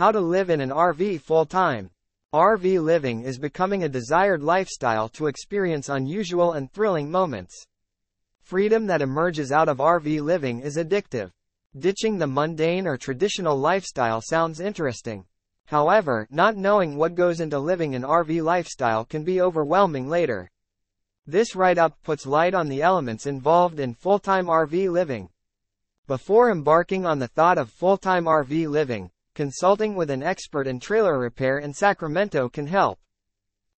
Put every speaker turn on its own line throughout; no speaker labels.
How to live in an RV full-time. RV living is becoming a desired lifestyle to experience unusual and thrilling moments. Freedom that emerges out of RV living is addictive. Ditching the mundane or traditional lifestyle sounds interesting. However, not knowing what goes into living an RV lifestyle can be overwhelming later. This write-up puts light on the elements involved in full-time RV living. Before embarking on the thought of full-time RV living, consulting with an expert in trailer repair in Sacramento can help.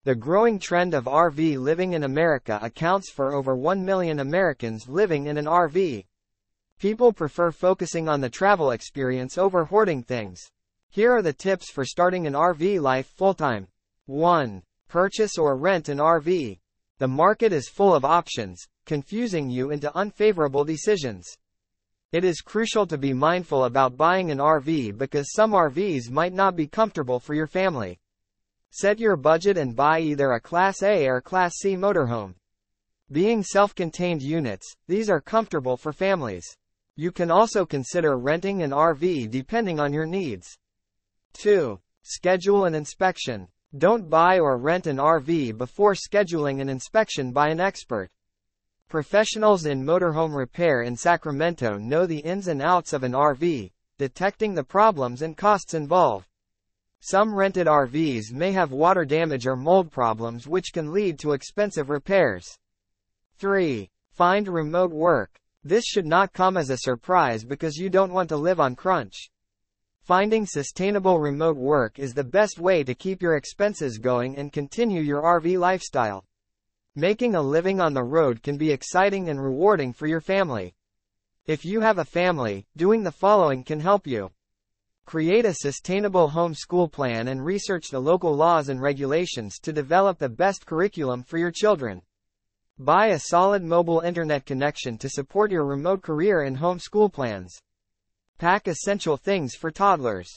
The growing trend of RV living in America accounts for over 1 million Americans living in an RV. People prefer focusing on the travel experience over hoarding things. Here are the tips for starting an RV life full-time. 1. Purchase or rent an RV. The market is full of options, confusing you into unfavorable decisions. It is crucial to be mindful about buying an RV because some RVs might not be comfortable for your family. Set your budget and buy either a Class A or Class C motorhome. Being self-contained units, these are comfortable for families. You can also consider renting an RV depending on your needs. 2. Schedule an inspection. Don't buy or rent an RV before scheduling an inspection by an expert. Professionals in motorhome repair in Sacramento know the ins and outs of an RV, detecting the problems and costs involved. Some rented RVs may have water damage or mold problems which can lead to expensive repairs. 3. Find remote work. This should not come as a surprise because you don't want to live on crunch. Finding sustainable remote work is the best way to keep your expenses going and continue your RV lifestyle. Making a living on the road can be exciting and rewarding for your family. If you have a family, doing the following can help you. Create a sustainable home school plan and research the local laws and regulations to develop the best curriculum for your children. Buy a solid mobile internet connection to support your remote career and home school plans. Pack essential things for toddlers.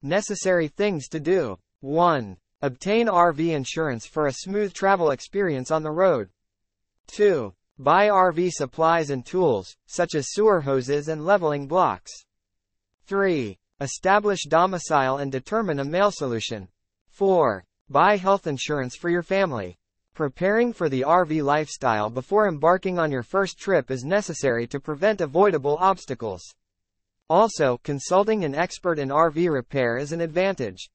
Necessary things to do. 1. Obtain RV insurance for a smooth travel experience on the road. 2. Buy RV supplies and tools, such as sewer hoses and leveling blocks. 3. Establish domicile and determine a mail solution. 4. Buy health insurance for your family. Preparing for the RV lifestyle before embarking on your first trip is necessary to prevent avoidable obstacles. Also, consulting an expert in RV repair is an advantage.